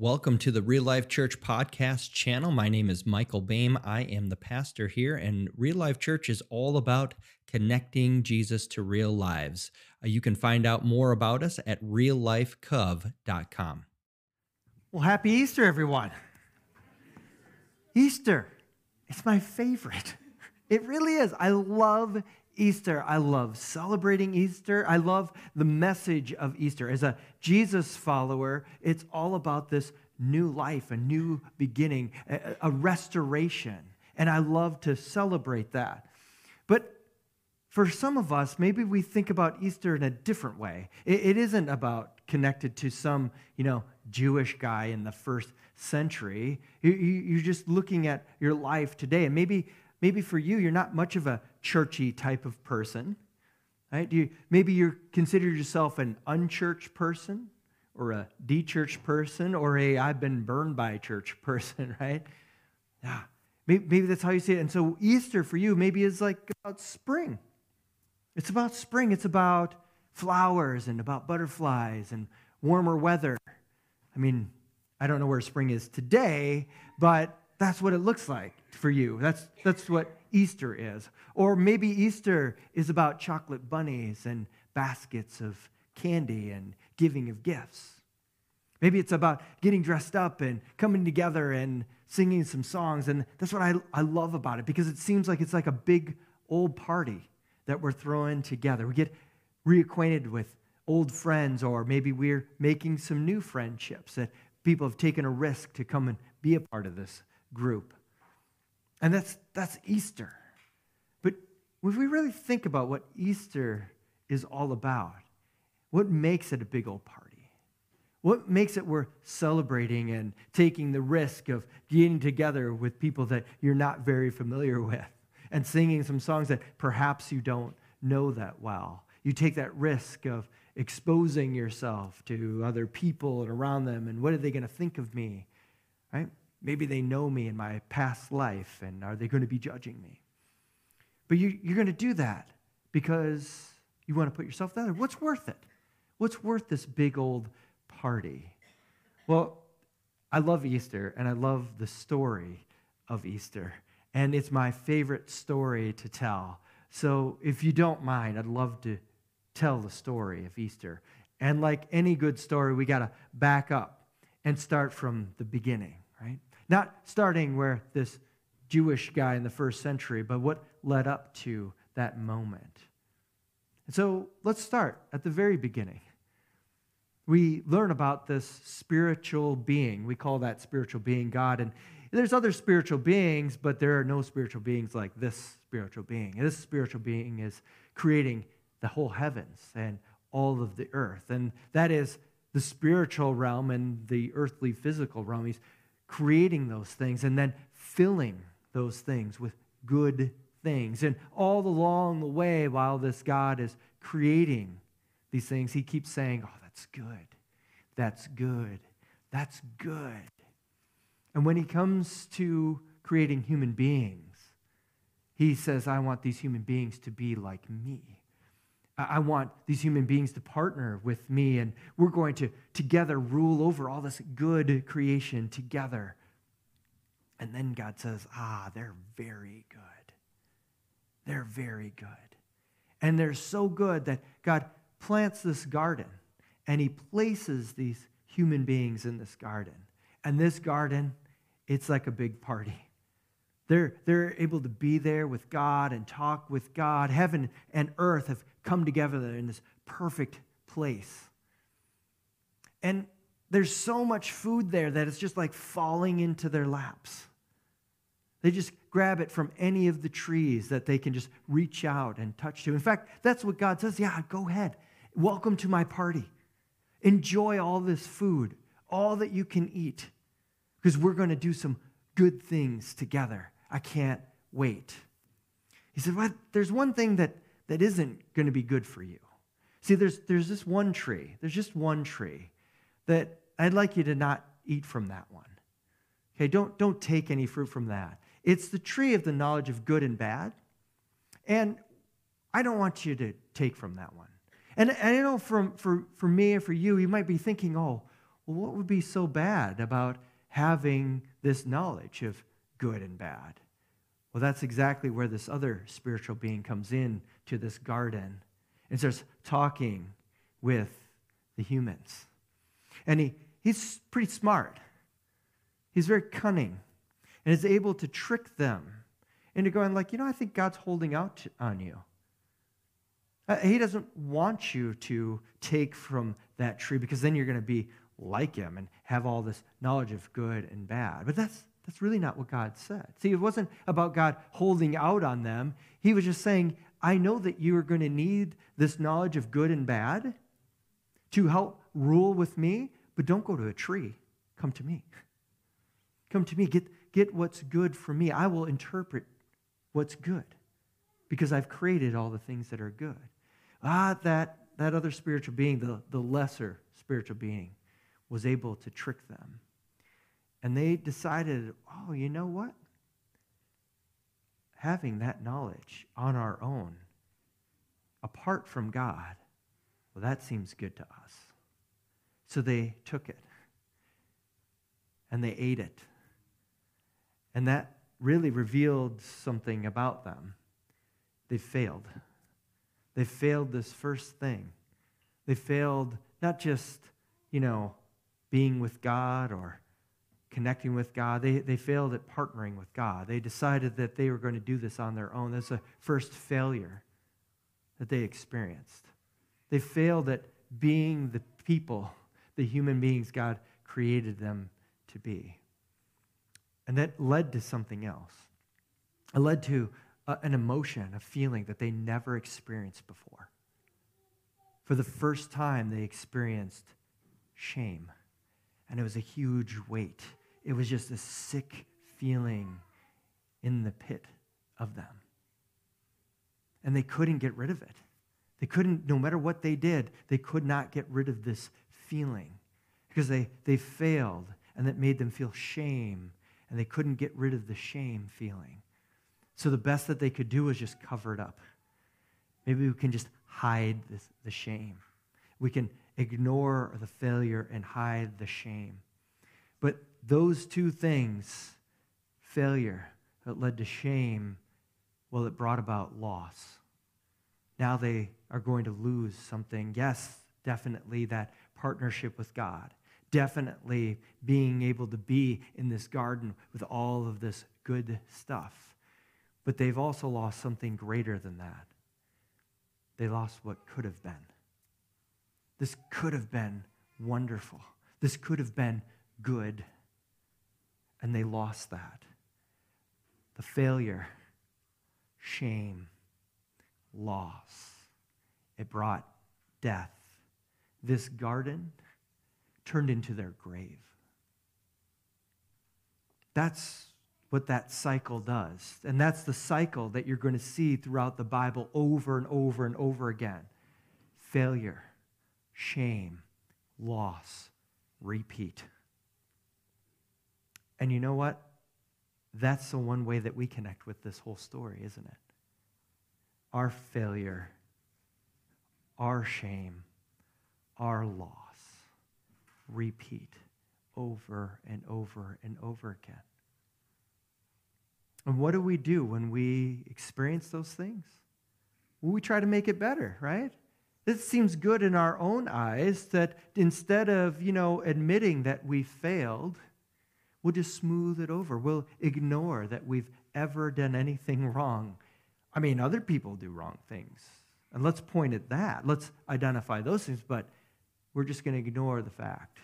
Welcome to the Real Life Church podcast channel. My name is Michael Boehm. I am the pastor here, and Real Life Church is all about connecting Jesus to real lives. Uh, you can find out more about us at reallifecov.com. Well, happy Easter, everyone. Easter, it's my favorite. It really is. I love Easter. I love celebrating Easter. I love the message of Easter. As a Jesus follower, it's all about this new life, a new beginning, a, a restoration. And I love to celebrate that. But for some of us, maybe we think about Easter in a different way. It, it isn't about connected to some, you know, Jewish guy in the first century. You, you, you're just looking at your life today. And maybe Maybe for you, you're not much of a churchy type of person. Right? You, maybe you consider yourself an unchurched person or a de-churched person or a I've been burned by church person, right? Yeah. Maybe, maybe that's how you see it. And so Easter for you maybe is like about spring. It's about spring. It's about flowers and about butterflies and warmer weather. I mean, I don't know where spring is today, but that's what it looks like for you. That's, that's what Easter is. Or maybe Easter is about chocolate bunnies and baskets of candy and giving of gifts. Maybe it's about getting dressed up and coming together and singing some songs. And that's what I, I love about it because it seems like it's like a big old party that we're throwing together. We get reacquainted with old friends, or maybe we're making some new friendships that people have taken a risk to come and be a part of this group. And that's, that's Easter. But if we really think about what Easter is all about, what makes it a big old party? What makes it worth celebrating and taking the risk of getting together with people that you're not very familiar with and singing some songs that perhaps you don't know that well? You take that risk of exposing yourself to other people and around them, and what are they going to think of me? Right? Maybe they know me in my past life, and are they going to be judging me? But you, are going to do that because you want to put yourself there. What's worth it? What's worth this big old party? Well, I love Easter, and I love the story of Easter. And it's my favorite story to tell. So if you don't mind, I'd love to tell the story of Easter. And like any good story, we got to back up and start from the beginning? Not starting where this Jewish guy in the first century, but what led up to that moment. And so let's start at the very beginning. We learn about this spiritual being. We call that spiritual being God. And there's other spiritual beings, but there are no spiritual beings like this spiritual being. This spiritual being is creating the whole heavens and all of the earth. And that is the spiritual realm and the earthly physical realm. He's creating those things and then filling those things with good things. And all along the way, while this God is creating these things, he keeps saying, Oh, that's good. That's good. That's good. And when he comes to creating human beings, he says, I want these human beings to be like me. I want these human beings to partner with me, and we're going to together rule over all this good creation together. And then God says, Ah, they're very good. They're very good. And they're so good that God plants this garden and He places these human beings in this garden. And this garden, it's like a big party. They're, they're able to be there with God and talk with God. Heaven and earth have come together in this perfect place. And there's so much food there that it's just like falling into their laps. They just grab it from any of the trees that they can just reach out and touch to. In fact, that's what God says. Yeah, go ahead. Welcome to my party. Enjoy all this food, all that you can eat, because we're going to do some good things together. I can't wait. He said, well, there's one thing that, that isn't going to be good for you. See, there's, there's this one tree, there's just one tree that I'd like you to not eat from that one. Okay, don't, don't take any fruit from that. It's the tree of the knowledge of good and bad. And I don't want you to take from that one. And, and I know from, for, for me and for you, you might be thinking, oh, well, what would be so bad about having this knowledge of good and bad? Well, that's exactly where this other spiritual being comes in to this garden and starts talking with the humans. And he, he's pretty smart. He's very cunning and is able to trick them into going like, you know, I think God's holding out on you. Uh, he doesn't want you to take from that tree because then you're going to be like him and have all this knowledge of good and bad. But that's that's really not what God said. See, it wasn't about God holding out on them. He was just saying, I know that you are going to need this knowledge of good and bad to help rule with me, but don't go to a tree. Come to me. Come to me. Get, get what's good for me. I will interpret what's good because I've created all the things that are good. Ah, that, that other spiritual being, the, the lesser spiritual being, was able to trick them. And they decided, oh, you know what? Having that knowledge on our own, apart from God, well, that seems good to us. So they took it and they ate it. And that really revealed something about them. They failed. They failed this first thing. They failed not just, you know, being with God or connecting with God. They, they failed at partnering with God. They decided that they were going to do this on their own. That's a first failure that they experienced. They failed at being the people, the human beings God created them to be. And that led to something else. It led to a, an emotion, a feeling that they never experienced before. For the first time, they experienced shame. And it was a huge weight. It was just a sick feeling in the pit of them. And they couldn't get rid of it. They couldn't, no matter what they did, they could not get rid of this feeling because they, they failed and that made them feel shame and they couldn't get rid of the shame feeling. So the best that they could do was just cover it up. Maybe we can just hide this, the shame. We can ignore the failure and hide the shame. But those two things, failure that led to shame, well, it brought about loss. Now they are going to lose something. Yes, definitely that partnership with God. Definitely being able to be in this garden with all of this good stuff. But they've also lost something greater than that. They lost what could have been. This could have been wonderful. This could have been good. And they lost that. The failure, shame, loss. It brought death. This garden turned into their grave. That's what that cycle does. And that's the cycle that you're going to see throughout the Bible over and over and over again failure, shame, loss, repeat. And you know what? That's the one way that we connect with this whole story, isn't it? Our failure, our shame, our loss repeat over and over and over again. And what do we do when we experience those things? Well, we try to make it better, right? It seems good in our own eyes that instead of, you know, admitting that we failed, we'll just smooth it over. We'll ignore that we've ever done anything wrong. I mean, other people do wrong things. And let's point at that. Let's identify those things, but we're just going to ignore the fact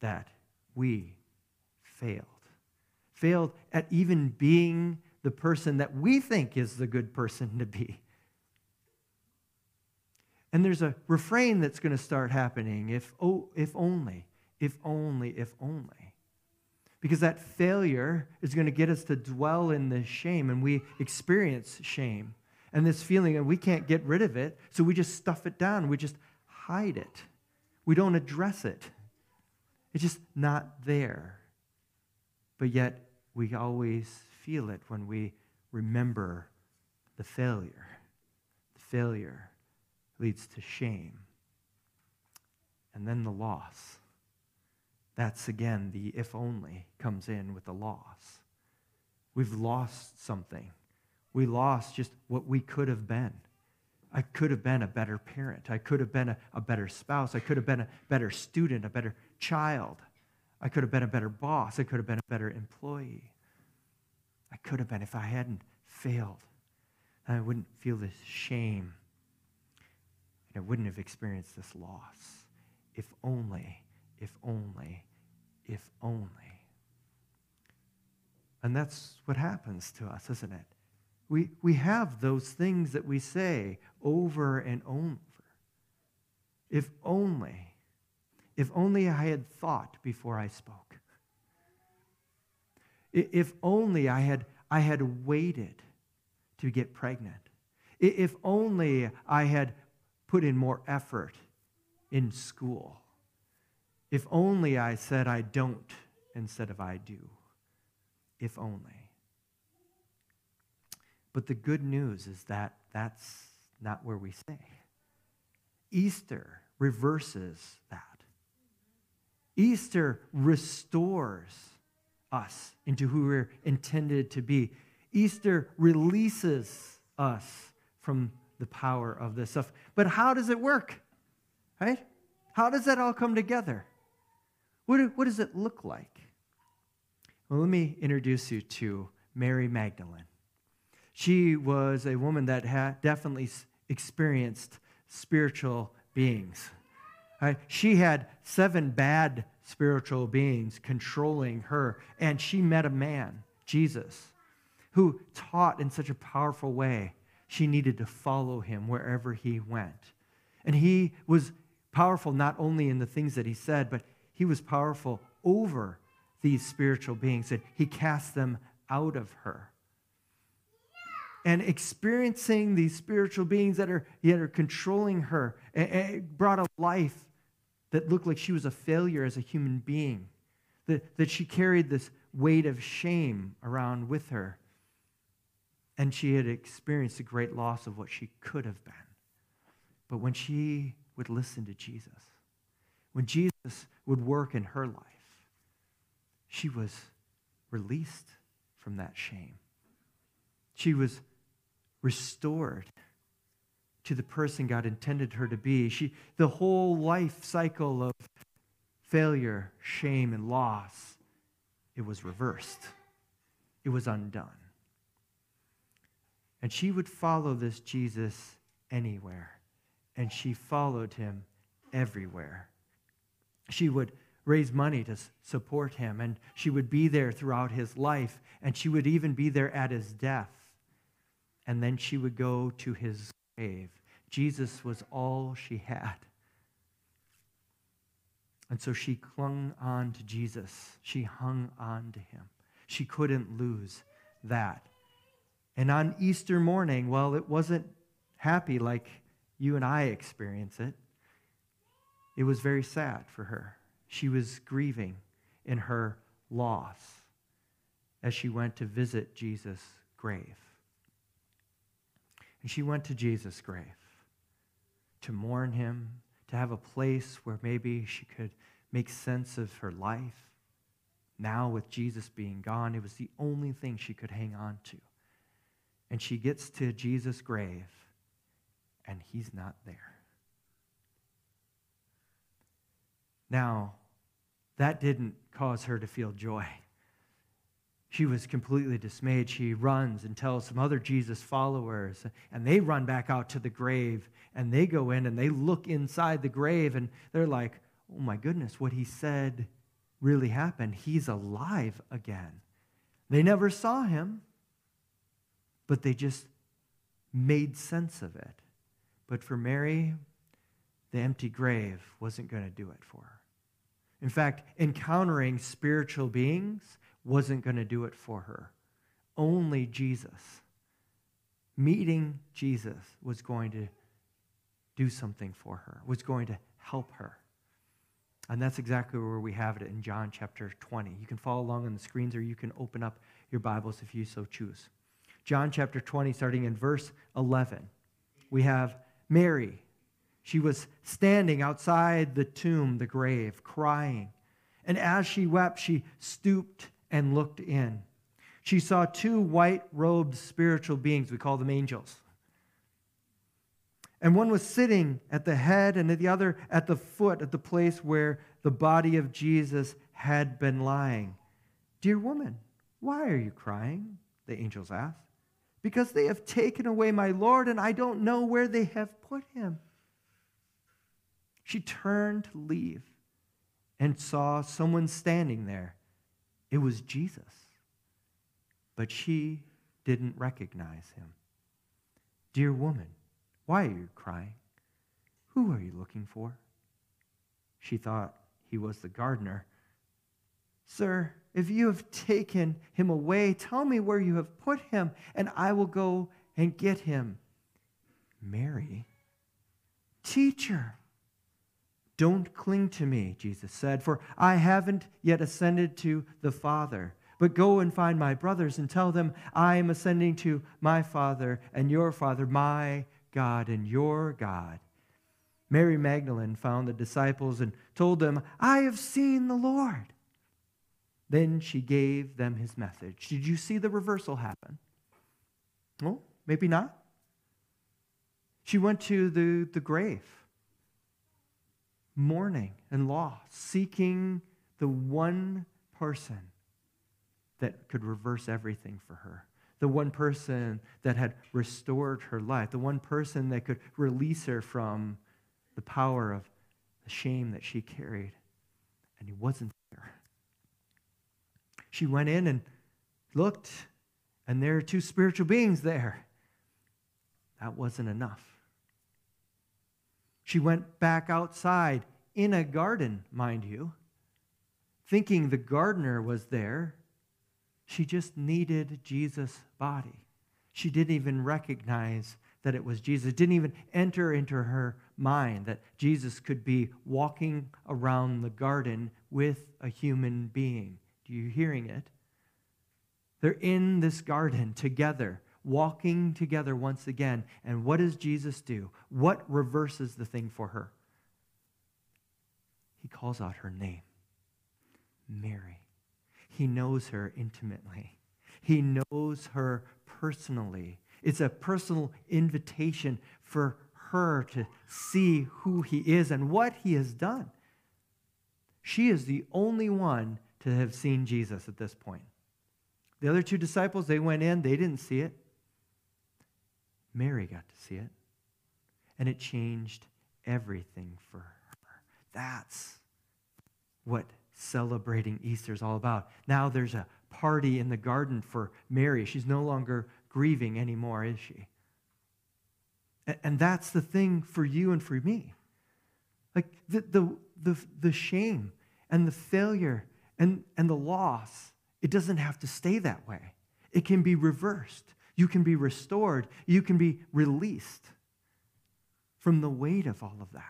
that we failed. Failed at even being the person that we think is the good person to be. And there's a refrain that's going to start happening if, oh, if only, if only, if only. Because that failure is going to get us to dwell in this shame, and we experience shame and this feeling, and we can't get rid of it, so we just stuff it down. We just hide it. We don't address it. It's just not there. But yet, we always feel it when we remember the failure. The failure leads to shame. And then the loss. That's again the if only comes in with the loss. We've lost something. We lost just what we could have been. I could have been a better parent. I could have been a, a, better spouse. I could have been a better student, a better child. I could have been a better boss. I could have been a better employee. I could have been if I hadn't failed. I wouldn't feel this shame. And I wouldn't have experienced this loss. If only, if only, if only. And that's what happens to us, isn't it? We, we have those things that we say over and over. If only, if only I had thought before I spoke. If only I had, I had waited to get pregnant. If only I had put in more effort in school. If only I said I don't instead of I do. If only. But the good news is that that's not where we stay. Easter reverses that. Easter restores us into who we're intended to be. Easter releases us from the power of this stuff. But how does it work? Right? How does that all come together? What, what does it look like? Well, let me introduce you to Mary Magdalene. She was a woman that had definitely experienced spiritual beings. Right? She had seven bad spiritual beings controlling her, and she met a man, Jesus, who taught in such a powerful way she needed to follow him wherever he went. And he was powerful not only in the things that he said, but he was powerful over these spiritual beings, and he cast them out of her. And experiencing these spiritual beings that are, that are controlling her it brought a life that looked like she was a failure as a human being, that, that she carried this weight of shame around with her. And she had experienced a great loss of what she could have been. But when she would listen to Jesus, when Jesus would work in her life, she was released from that shame. She was restored to the person God intended her to be. She, the whole life cycle of failure, shame, and loss, it was reversed. It was undone. And she would follow this Jesus anywhere. And she followed him everywhere. She would raise money to support him, and she would be there throughout his life, and she would even be there at his death. And then she would go to his grave. Jesus was all she had. And so she clung on to Jesus. She hung on to him. She couldn't lose that. And on Easter morning, well, it wasn't happy like you and I experience it. It was very sad for her. She was grieving in her loss as she went to visit Jesus' grave. And she went to Jesus' grave to mourn him, to have a place where maybe she could make sense of her life. Now, with Jesus being gone, it was the only thing she could hang on to. And she gets to Jesus' grave, and he's not there. Now, that didn't cause her to feel joy. She was completely dismayed. She runs and tells some other Jesus followers, and they run back out to the grave, and they go in and they look inside the grave, and they're like, oh my goodness, what he said really happened. He's alive again. They never saw him, but they just made sense of it. But for Mary, the empty grave wasn't going to do it for her. In fact, encountering spiritual beings wasn't going to do it for her. Only Jesus. Meeting Jesus was going to do something for her, was going to help her. And that's exactly where we have it in John chapter 20. You can follow along on the screens or you can open up your Bibles if you so choose. John chapter 20, starting in verse 11, we have Mary. She was standing outside the tomb, the grave, crying. And as she wept, she stooped and looked in. She saw two white robed spiritual beings, we call them angels. And one was sitting at the head, and the other at the foot, at the place where the body of Jesus had been lying. Dear woman, why are you crying? The angels asked. Because they have taken away my Lord, and I don't know where they have put him. She turned to leave and saw someone standing there. It was Jesus. But she didn't recognize him. Dear woman, why are you crying? Who are you looking for? She thought he was the gardener. Sir, if you have taken him away, tell me where you have put him, and I will go and get him. Mary, teacher, don't cling to me, Jesus said, for I haven't yet ascended to the Father. But go and find my brothers and tell them I am ascending to my Father and your Father, my God and your God. Mary Magdalene found the disciples and told them, I have seen the Lord. Then she gave them his message. Did you see the reversal happen? Well, maybe not. She went to the, the grave mourning and loss, seeking the one person that could reverse everything for her, the one person that had restored her life, the one person that could release her from the power of the shame that she carried. And he wasn't there. She went in and looked, and there are two spiritual beings there. That wasn't enough. She went back outside in a garden, mind you, thinking the gardener was there. She just needed Jesus' body. She didn't even recognize that it was Jesus. It didn't even enter into her mind that Jesus could be walking around the garden with a human being. Do you hearing it? They're in this garden together walking together once again. And what does Jesus do? What reverses the thing for her? He calls out her name Mary. He knows her intimately, he knows her personally. It's a personal invitation for her to see who he is and what he has done. She is the only one to have seen Jesus at this point. The other two disciples, they went in, they didn't see it. Mary got to see it. And it changed everything for her. That's what celebrating Easter is all about. Now there's a party in the garden for Mary. She's no longer grieving anymore, is she? And that's the thing for you and for me. Like the, the, the, the shame and the failure and, and the loss, it doesn't have to stay that way. It can be reversed. You can be restored. You can be released from the weight of all of that.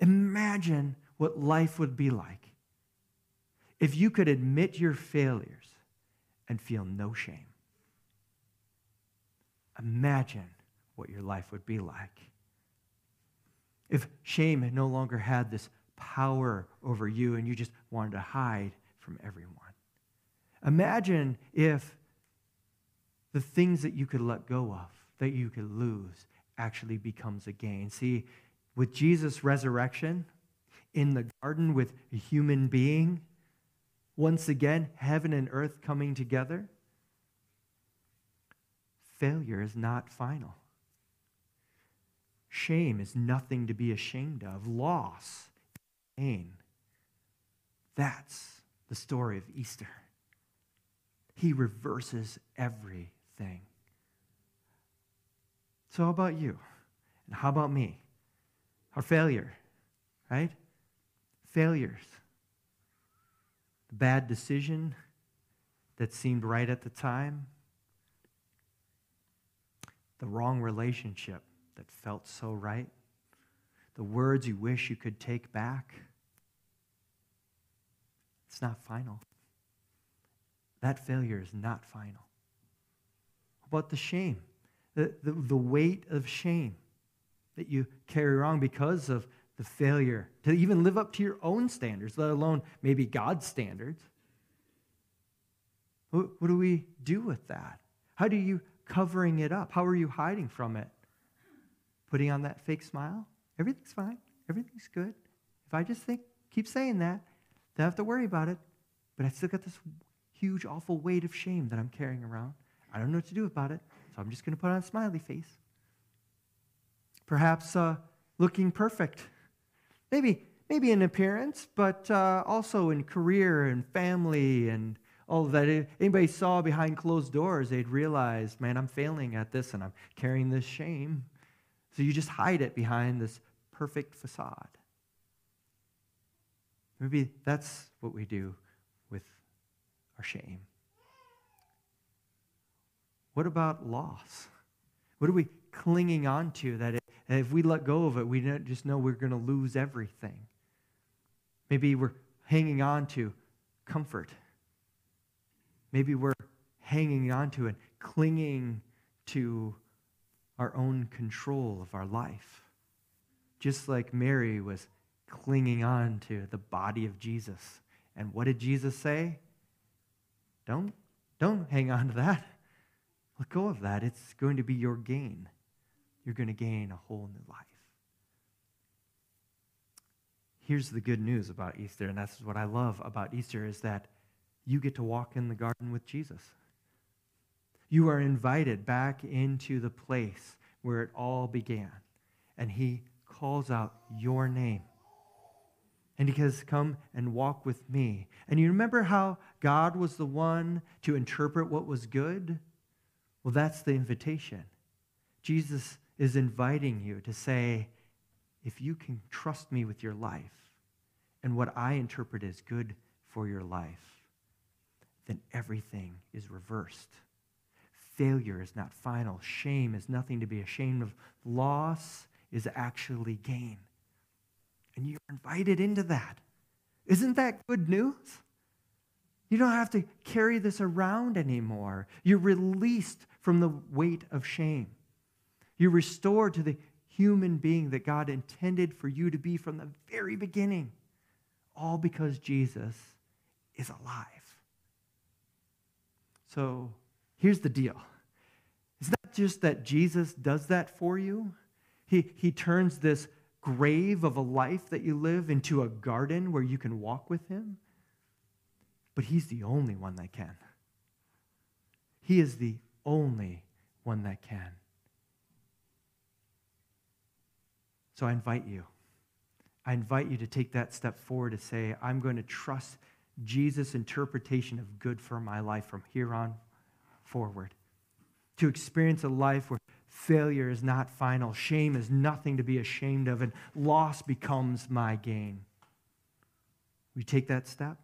Imagine what life would be like if you could admit your failures and feel no shame. Imagine what your life would be like. If shame no longer had this power over you and you just wanted to hide from everyone. Imagine if the things that you could let go of, that you could lose, actually becomes a gain. See, with Jesus' resurrection in the garden with a human being, once again, heaven and earth coming together, failure is not final. Shame is nothing to be ashamed of. Loss, pain. That's the story of Easter. He reverses every thing. So, how about you? And how about me? Our failure, right? Failures. The bad decision that seemed right at the time, the wrong relationship that felt so right, the words you wish you could take back. It's not final. That failure is not final about the shame, the, the, the weight of shame that you carry around because of the failure to even live up to your own standards, let alone maybe God's standards. What, what do we do with that? How do you covering it up? How are you hiding from it? Putting on that fake smile? Everything's fine. Everything's good. If I just think, keep saying that, don't have to worry about it. But I still got this huge, awful weight of shame that I'm carrying around. I don't know what to do about it, so I'm just going to put on a smiley face. Perhaps uh, looking perfect. Maybe, maybe in appearance, but uh, also in career and family and all that. If anybody saw behind closed doors, they'd realize, man, I'm failing at this and I'm carrying this shame. So you just hide it behind this perfect facade. Maybe that's what we do with our shame. What about loss? What are we clinging on to that if we let go of it, we don't just know we're going to lose everything? Maybe we're hanging on to comfort. Maybe we're hanging on to and clinging to our own control of our life. Just like Mary was clinging on to the body of Jesus. And what did Jesus say? Don't, don't hang on to that. Let go of that. It's going to be your gain. You're going to gain a whole new life. Here's the good news about Easter, and that's what I love about Easter is that you get to walk in the garden with Jesus. You are invited back into the place where it all began, and he calls out your name. And he says, Come and walk with me. And you remember how God was the one to interpret what was good? Well, that's the invitation. Jesus is inviting you to say, If you can trust me with your life and what I interpret as good for your life, then everything is reversed. Failure is not final. Shame is nothing to be ashamed of. Loss is actually gain. And you're invited into that. Isn't that good news? You don't have to carry this around anymore. You're released from the weight of shame. You're restored to the human being that God intended for you to be from the very beginning, all because Jesus is alive. So here's the deal it's not just that Jesus does that for you, He, he turns this grave of a life that you live into a garden where you can walk with Him. But He's the only one that can. He is the only one that can. So I invite you. I invite you to take that step forward to say, I'm going to trust Jesus' interpretation of good for my life from here on forward. To experience a life where Failure is not final. Shame is nothing to be ashamed of, and loss becomes my gain. Will you take that step?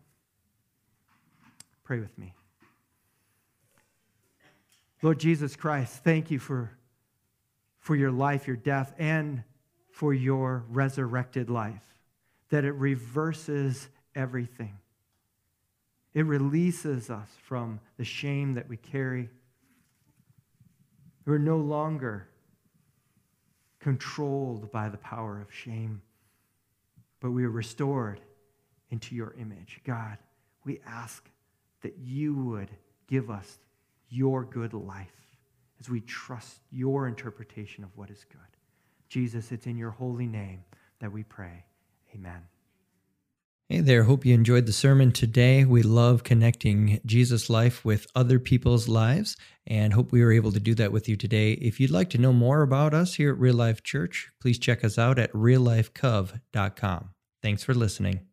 Pray with me. Lord Jesus Christ, thank you for, for your life, your death, and for your resurrected life, that it reverses everything. It releases us from the shame that we carry we're no longer controlled by the power of shame, but we are restored into your image. God, we ask that you would give us your good life as we trust your interpretation of what is good. Jesus, it's in your holy name that we pray. Amen. Hey there, hope you enjoyed the sermon today. We love connecting Jesus' life with other people's lives and hope we were able to do that with you today. If you'd like to know more about us here at Real Life Church, please check us out at reallifecov.com. Thanks for listening.